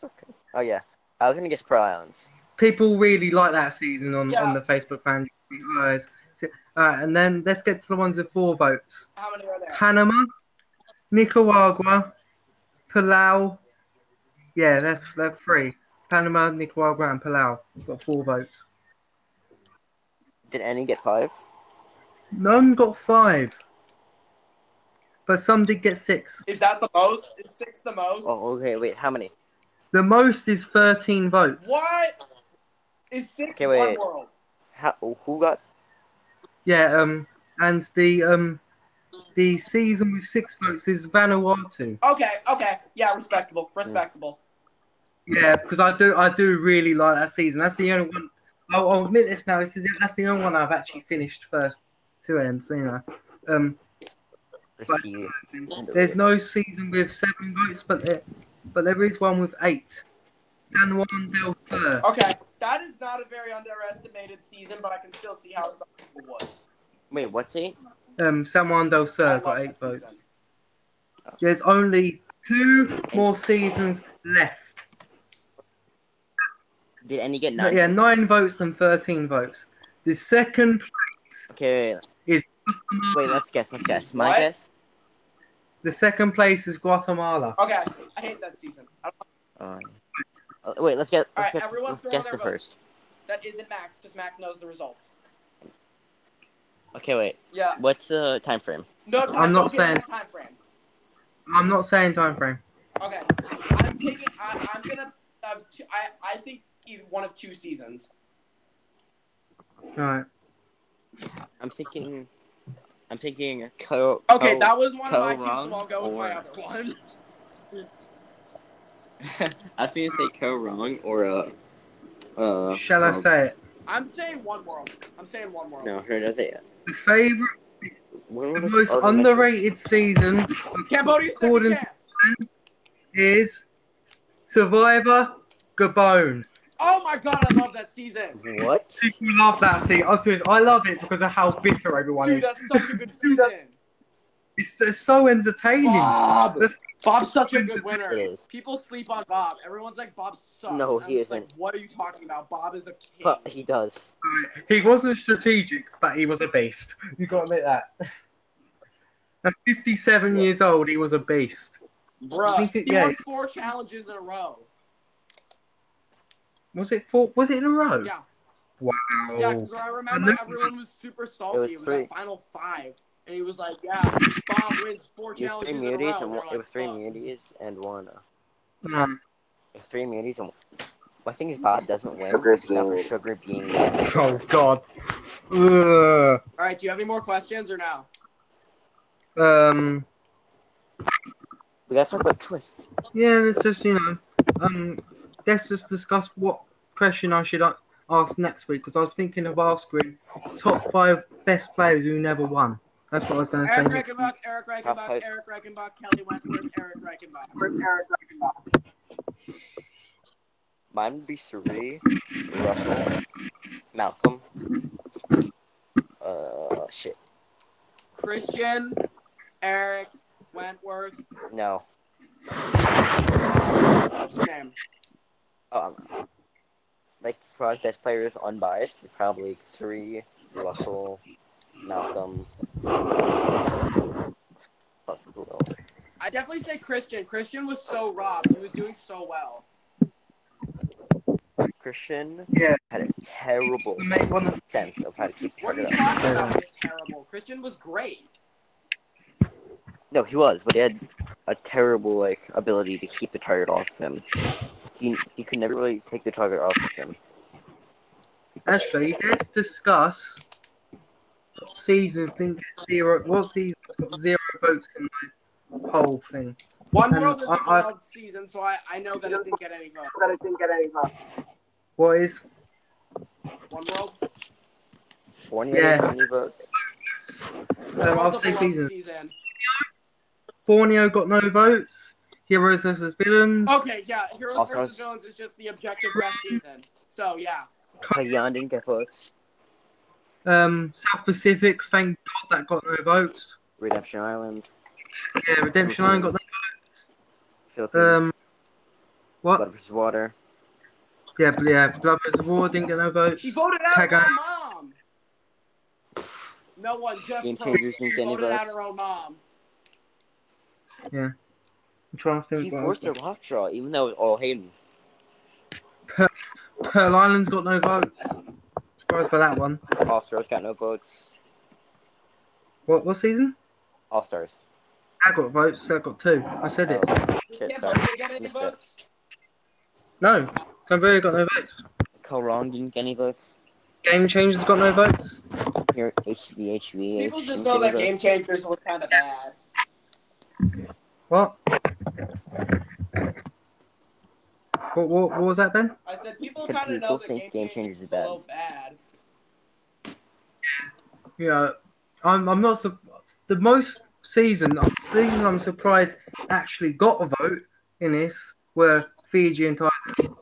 Oh yeah, I was gonna guess Pearl Islands. People really like that season on, Yeah. on the Facebook fan. guys. So, Alright, and then let's get to the ones with four votes. how many are there? Panama, Nicaragua, Palau. Yeah, that's that's three. Panama, Nicaragua, and Palau got four votes. Did any get five? None got five, but some did get six. Is that the most? Is six the most? Oh, okay. Wait, how many? The most is thirteen votes. What? Is six Okay, one world? How? Who got? Yeah. Um. And the um, the season with six votes is Vanuatu. Okay, okay, yeah, respectable, respectable. Yeah, because I do I do really like that season. That's the only one. I'll, I'll admit this now. This is that's the only one I've actually finished first to end. So you know, um, Risky. there's no season with seven votes, but there, but there is one with eight. San Juan del Sur. Okay, that is not a very underestimated season, but I can still see how some people would. Wait, what's eight? Um, San Juan del Sur got eight votes. season. There's only two more seasons left. Did any get nine? yeah, nine votes and thirteen votes. The second place. Okay. Wait, is wait, let's guess. Let's guess. My What? guess. the second place is Guatemala. Okay, I hate that season. I don't- Um, uh, Uh, wait, let's get. All Let's right, guess. everyone Let's throw guess their the votes. first. That isn't Max because Max knows the results. Okay, wait. Yeah, What's the time frame? no time. I'm not don't saying- time frame. I'm not saying time frame. Okay, I'm taking. I, I'm gonna. Have two, I I think either one of two seasons. All right. I'm thinking. I'm thinking. Co. Okay, co- that was one of my co two, so I'll go with my other one. I was going to say Kaoh Rong or uh. Uh. Shall I co- say it? I'm saying one world. I'm saying one world. No, who does it? The favorite, the most the Metro- underrated season Cambodia According to- chance. is Survivor Gabon. Oh my god, I love that season. What? People love that season. I was- I love it because of how bitter everyone Dude, is. that's such a good season. It's, it's so entertaining. Bob. That's- Bob's such a good winner. People sleep on Bob. Everyone's like, Bob sucks. No, he just like, isn't. what are you talking about? Bob is a king. But he does. He wasn't strategic, but he was a beast. You got to admit that. At 57 Yeah. years old, he was a beast. Bruh, I he yeah. won four challenges in a row. Was it four? Was it in a row? Yeah. Wow. Yeah, because I remember And then- everyone was super salty. It was was, three. at final five. And he was like, yeah, Bob wins four It was three challenges in a row. muties and And one, we're it was three like, fuck. muties and one. Uh, Um, it was three muties and. I think Bob doesn't win. Sugar It's not for being- sugar being. *laughs* oh God. Ugh. All right, do you have any more questions or no? Um. We gotta talk about twists. Yeah, let's just you know, um, let's just discuss what question I should a- ask next week because I was thinking of asking top five best players who never won. That's what I was going to say. Eric next Reichenbach, Eric Top Reichenbach. Eric Reichenbach, Kelly Wentworth, Eric Reichenbach. Eric Reichenbach. Mine would be Cirie, Russell, Malcolm. Uh, shit. Christian, Eric, Wentworth. No. What's your name? Um, like for our best players, unbiased, it's probably Cirie, Russell, Malcolm. Fuck, who else? I definitely say Christian. Christian was so robbed. He was doing so well. Christian Yeah. had a terrible The main one. sense of how to keep What are target you off. talking about? Was terrible. Christian was great. No, he was, but he had a terrible like ability to keep the target off him. He he could never really take the target off of him. Actually, let's discuss what seasons didn't get zero. What seasons got zero votes in my whole thing? One Um, World is a I- I- world season, so I, I know that it didn't get any votes. What is? One World. Fournier Yeah. how many votes? Um, I'll World's a say world seasons. season. Borneo got no votes. Heroes vs villains. Okay, yeah. Heroes Also- versus Villains is just the objective best season. So yeah. Kayan didn't get votes. Um, South Pacific. Thank God that got no votes. Redemption Island, Yeah, Redemption Island got Philippines, no. Um, what? Blood vs. Water. Yeah, but yeah. Blood vs. War didn't get no votes. She voted out Tag out. her mom. No one, just Game Changers She didn't get any voted out votes. her own mom. I'm trying to He think. what forced a else. rock draw, even though it was all Hayden. Pearl Island's got no votes. Surprised by that one. Crossroads got no votes. What what season? All Stars. I got votes. I got two. I said it. Oh, Did Shit, Cambodia sorry. Missed it. No, Cambodia got no votes. Kaoh Rong didn't get any votes. Game Changers got no votes. Here, HV, HV. People just know that Game Changers was kind of bad. What? What, what, what was that, Ben? I said people kind of know that think Game, Game Changers Changers is is bad. little bad. Yeah, I'm. I'm not. Su- the most season season I'm surprised actually got a vote in this were Fiji and Thailand.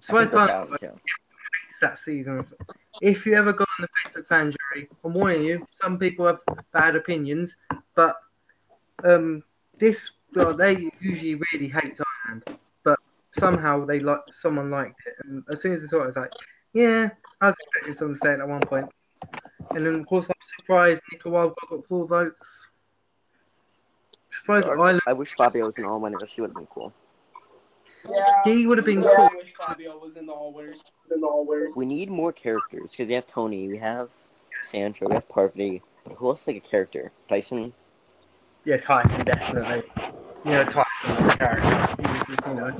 Surprised Thailand hates that season. If you ever go on the Facebook fan jury, I'm warning you. Some people have bad opinions, but um, this well, they usually really hate Thailand, but somehow they like someone liked it, and as soon as I saw it, I was like, yeah, I was expecting someone to say it at one point. And then, of course, I'm surprised Nico Wild got four votes. Surprised Ireland, I wish Fabio was an all winner. She would have been cool. Yeah. he would have been yeah. cool. I wish Fabio was in the all winners. In the all winners. We need more characters because we have Tony, we have Sandra, we have Parvati. But who else is like a character? Tyson? Yeah, Tyson, definitely. Yeah, Tyson's character. He you know.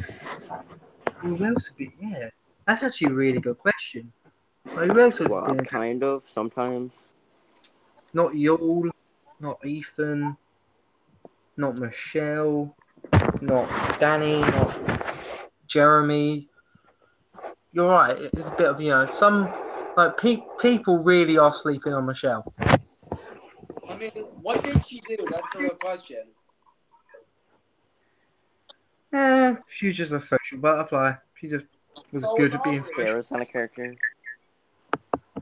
Who else would be? Yeah, that's actually a really good question. Like, who else would Well, be? kind of, sometimes. Not Yul, not Ethan, not Michelle, not Danny, not Jeremy. You're right. It's a bit of you know some like pe- people really are sleeping on Michelle. I mean, what did she do? That's the real question. Eh, she's just a social butterfly. She just was So good was at being Aubrey. social. Sarah's kind of character.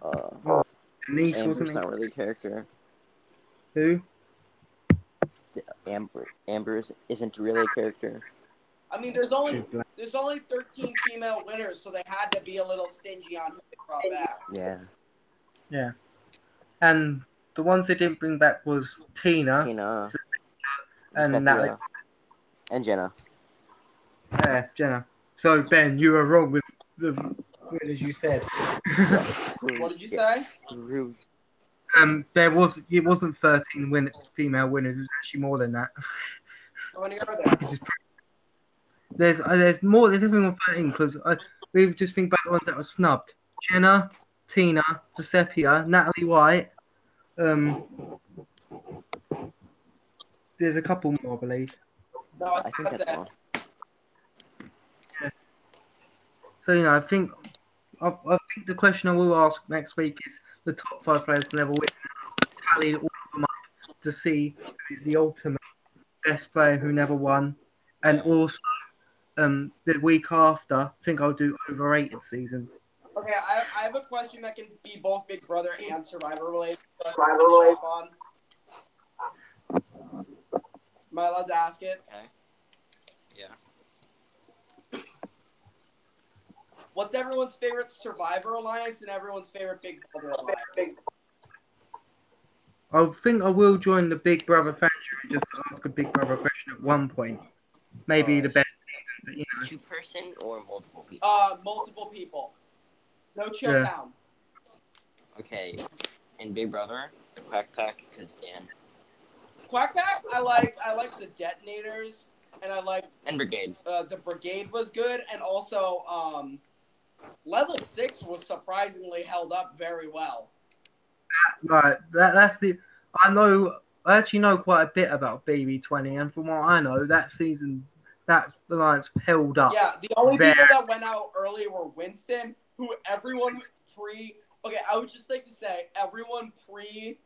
Uh, Denise Amber's wasn't not really a character. Who? Amber Amber is- isn't really a character. I mean, there's only there's only 13 female winners, so they had to be a little stingy on who they brought back. Yeah. Yeah. And the ones they didn't bring back was Tina Tina. and Stefia, Natalie. And Jenna. Yeah, Jenna. So Ben, you were wrong with the winners you said. *laughs* What did you say? Screw- um, there was it wasn't thirteen win- female winners. It was actually more than that. How many are there? Which is pretty- There's uh, there's more. There's definitely more than thirteen because we've just think about the ones that were snubbed: Jenna, Tina, Giuseppia, Natalie White. Um, there's a couple more, I believe. No, I I think think that's that's it. all. So you know, I think I, I think the question I will ask next week is the top five players to never win. Tally all of them up to see who is the ultimate best player who never won, and also um, the week after, I think I'll do overrated seasons. Okay, I, I have a question that can be both Big Brother and Survivor related. Survivor related. On. Am I allowed to ask it? Okay. Yeah. What's everyone's favorite Survivor alliance and everyone's favorite Big Brother alliance? I think I will join the Big Brother fan jury just to ask a Big Brother question at one point. Maybe the best but you know. Two person or multiple people? Uh, multiple people. No chill Yeah. town. Okay. And Big Brother, the Quack Pack, because Dan. Quack Pack, I liked. I liked the detonators, and I liked And Brigade. uh, the brigade was good, and also um, level six was surprisingly held up very well. Right, that that's the. I know. I actually know quite a bit about BB20, and from what I know, that season, that alliance held up. Yeah, the only Very- people that went out early were Winston, who everyone pre. Okay, I would just like to say everyone pre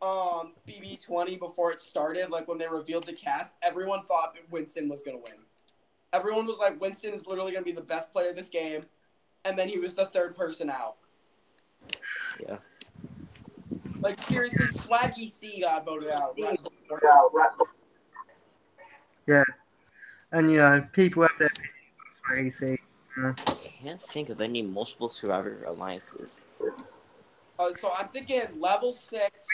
um BB20 before it started, like when they revealed the cast, everyone thought that Winston was gonna win. Everyone was like, Winston is literally gonna be the best player of this game, and then he was the third person out. Yeah. Like seriously, Swaggy C got voted out. Right? And you know, people have there opinions. That's very easy. Can't think of any multiple Survivor alliances. Uh, so I'm thinking level six.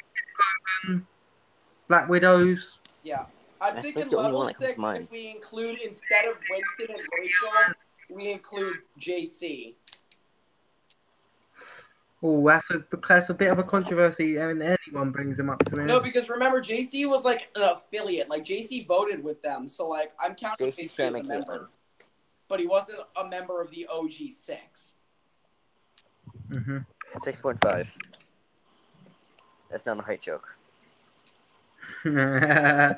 Black Widows. Yeah, I'm That's, thinking the only level one that comes to six. mind. If we include instead of Winston and Rachel, we include JC. Oh, that's a that's a bit of a controversy, and anyone brings him up to me. No, because remember, JC was like an affiliate. Like JC voted with them, so like I'm counting JC JC, as a McKeon. member, but he wasn't a member of the OG six. hmm Six point five. That's not a height joke. *laughs* yeah,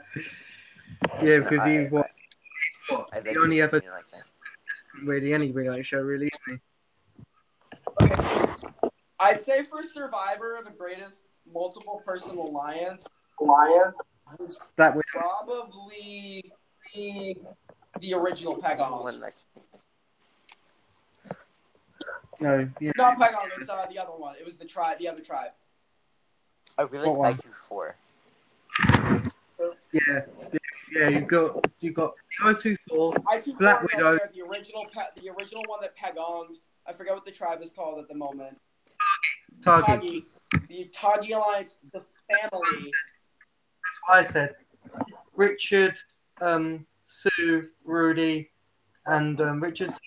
because he's what, I bet the only ever like that. Really any reality show, really, isn't Okay. I'd say for Survivor, the greatest multiple person alliance alliance was? That would probably the original Pagong. No, yeah, Not Pagong, it's uh, the other one. It was the tribe, the other tribe. I really What like one? IQ four. yeah, yeah, yeah. you've got you've got the O two four. I two Black Black Widow. the original, pa- the original one that Pagonged. I forget what the tribe is called at the moment. Target. Tagi, the Tagi Alliance, the family. That's what I said. Richard, um, Sue, Rudy, and um, Richard, Sue,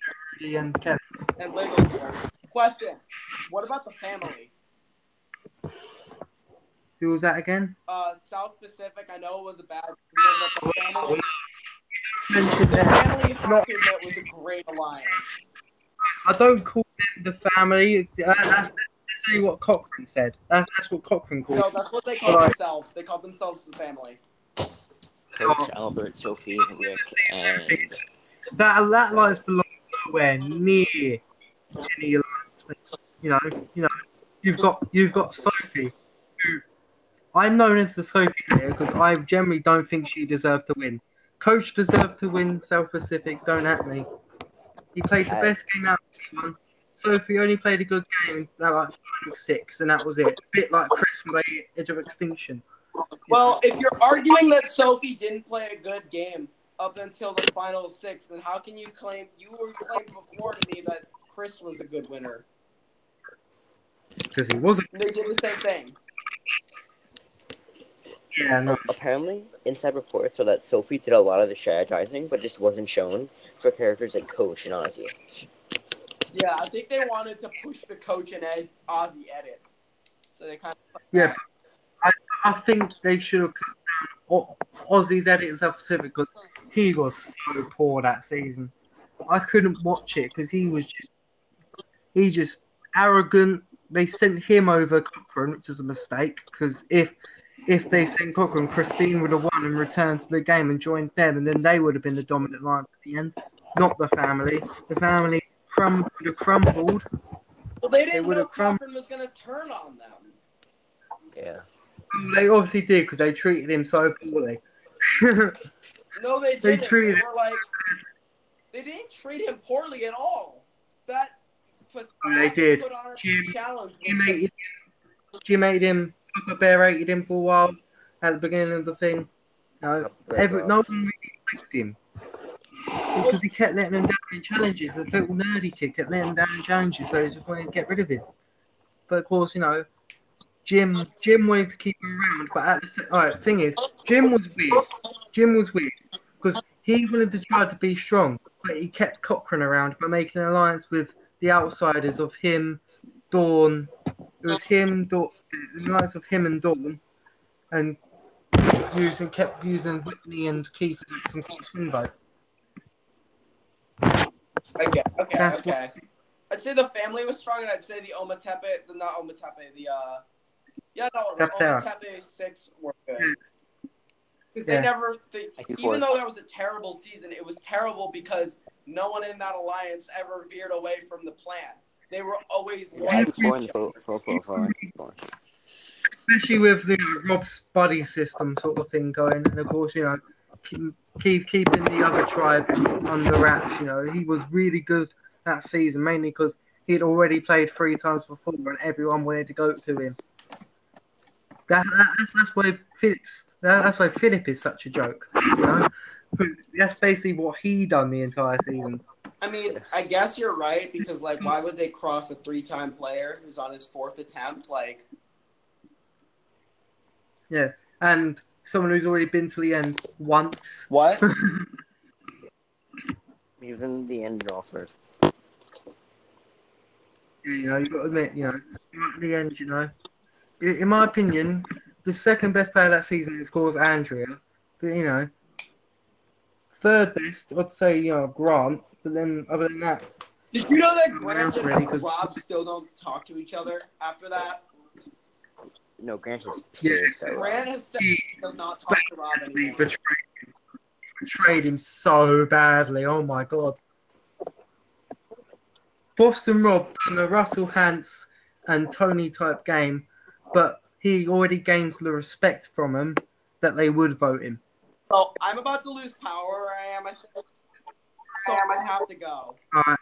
Rudy, and Kevin. and Legos. Question: What about the family? Who was that again? Uh, South Pacific. I know it was a bad, but the family, Mentioned the that. family you have was a great alliance. I don't call them the family. Uh, that's, that's say what Cochran said. That's, that's what Cochran called. No, that's what they called Right. themselves. They called themselves the family. Coach Albert, Sophie, Rick, and That that alliance belongs nowhere near any alliance. You know, you know, you've got you've got Sophie, who I'm known as the Sophie here because I generally don't think she deserved to win. Coach deserved to win South Pacific. Don't at me. He played the best game out of anyone. Sophie only played a good game, that like final six, and that was it. A bit like Chris from Edge of Extinction. Well, if you're arguing that Sophie didn't play a good game up until the final six, then how can you claim you were claimed before to me that Chris was a good winner? because he wasn't. They did the same thing. Yeah, no. apparently inside reports are that Sophie did a lot of the strategizing, but just wasn't shown for characters like Coach and Ozzy. Yeah, I think they wanted to push the coach and as Ozzy edit, so they kind of Yeah. I think they should have cut down Ozzy's edit in South Pacific because he was so poor that season. I couldn't watch it because he was just he just arrogant. They sent him over Cochran, which is a mistake because if if they sent Cochran, Christine would have won and returned to the game and joined them, and then they would have been the dominant line at the end, not the family. The family crum- would have crumbled. Well, they They didn't would know have come- Cochran was going to turn on them. Yeah. They obviously did because they treated him so poorly. *laughs* No, they They didn't. They treated- They were like, they didn't treat him poorly at all. That was Oh, they did. Put on a Jim- challenge. Jim hated him. Jim hated him. Papa Bear hated him for a while at the beginning of the thing. No, every, no one really liked him because he kept letting them down in challenges. This little nerdy kid kept letting them down in challenges, so he just wanted to get rid of him. But of course, you know, Jim Jim wanted to keep him around. But at the same, all right, thing is, Jim was weird. Jim was weird because he wanted to try to be strong, but he kept Cochran around by making an alliance with the outsiders of him, Dawn. It was him, Dawn, the alliance of him and Dawn, and using kept using Whitney and Keith as some sort of swing vote. Okay, okay, That's okay. I'd say the family was strong, and I'd say the Ometepe, the not Ometepe, the uh, yeah, no, the Septerra. Ometepe six were good. Because Yeah. they never, they, even though that was a terrible season, it was terrible because no one in that alliance ever veered away from the plan. They were always Yeah, *laughs* especially with the Rob's buddy system sort of thing going, and of course you know keep, keep keeping the other tribe under wraps. You know he was really good that season, mainly because he'd already played three times before, and everyone wanted to go to him. That, that's, that's why Phillips. That, that's why Phillip is such a joke. You know, because that's basically what he done the entire season. I mean, I guess you're right because like, why would they cross a three-time player who's on his fourth attempt? Like, yeah, And someone who's already been to the end once. what? *laughs* Even the end offers. You know, you've got to admit, you know, at the end, you know, in in my opinion, the second best player that season is course Andrea, but you know, third best, I'd say, you know, Grant. But then, other than that, Did you know that Yeah, Grant and ready, 'cause- Rob still don't talk to each other after that? No, Grant is Yeah. pissed. at Grant has said he he does not talk to Rob he anymore. betrayed him. Betrayed him so badly. Oh my god. Boston Rob done a Russell Hantz and Tony type game, but he already gains the respect from him that they would vote him. So I'm about to lose power I am. I think. So I have to go. Alright.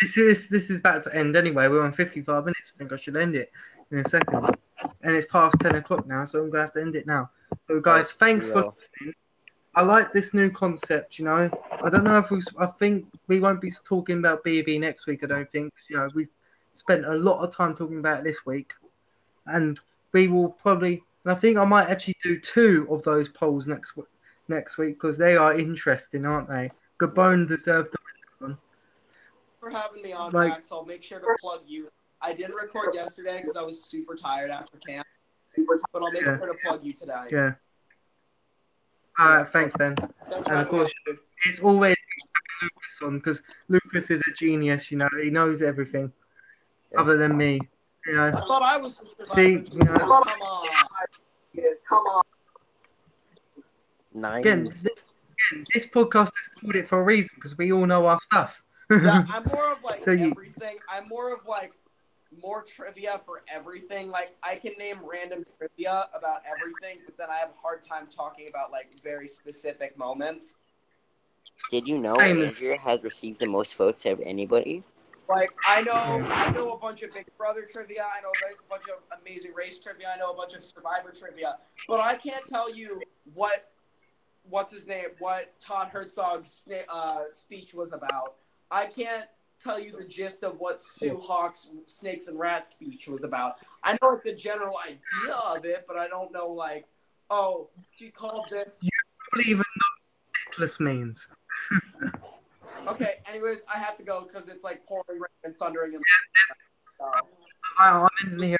This is this is about to end anyway. We're on 55 minutes. I think I should end it in a second. And it's past 10 o'clock now, so I'm gonna have to end it now. So guys, oh, thanks for listening. I like this new concept. You know, I don't know if we. I think we won't be talking about B next week. I don't think. You know, we spent a lot of time talking about it this week, and we will probably. And I think I might actually do two of those polls next w- next week because they are interesting, aren't they? Gabon deserved the one. for having me on, Like- Max. I'll make sure to plug you. I didn't record yesterday because I was super tired after camp, but I'll make Yeah. sure to plug you today. Yeah. All right, thanks, Ben. Thanks And of course, me. it's always Lucas on because Lucas is a genius. You know, he knows everything Yeah. other than me. You know, I thought I was the survivor. See, you know- Come on. Come on. Nine. again, th- again, this podcast is called it for a reason because we all know our stuff. Yeah, I'm *laughs* more of like So you- everything. I'm more of like more trivia for everything. Like I can name random trivia about everything, but then I have a hard time talking about like very specific moments. Did you know Same Andrea has received the most votes of anybody? Like I know, I know a bunch of Big Brother trivia. I know a bunch of Amazing Race trivia. I know a bunch of Survivor trivia, but I can't tell you what what's his name, what Todd Herzog's uh, speech was about. I can't tell you the gist of what Sue Hawk's Snakes and Rats speech was about. I know like the general idea of it, but I don't know like, oh, she called this. You don't even know what necklace means. *laughs* Okay, anyways, I have to go because it's like pouring rain and thundering and. So, I'm in here.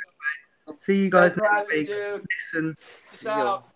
See you guys next week. dude. Listen. Out.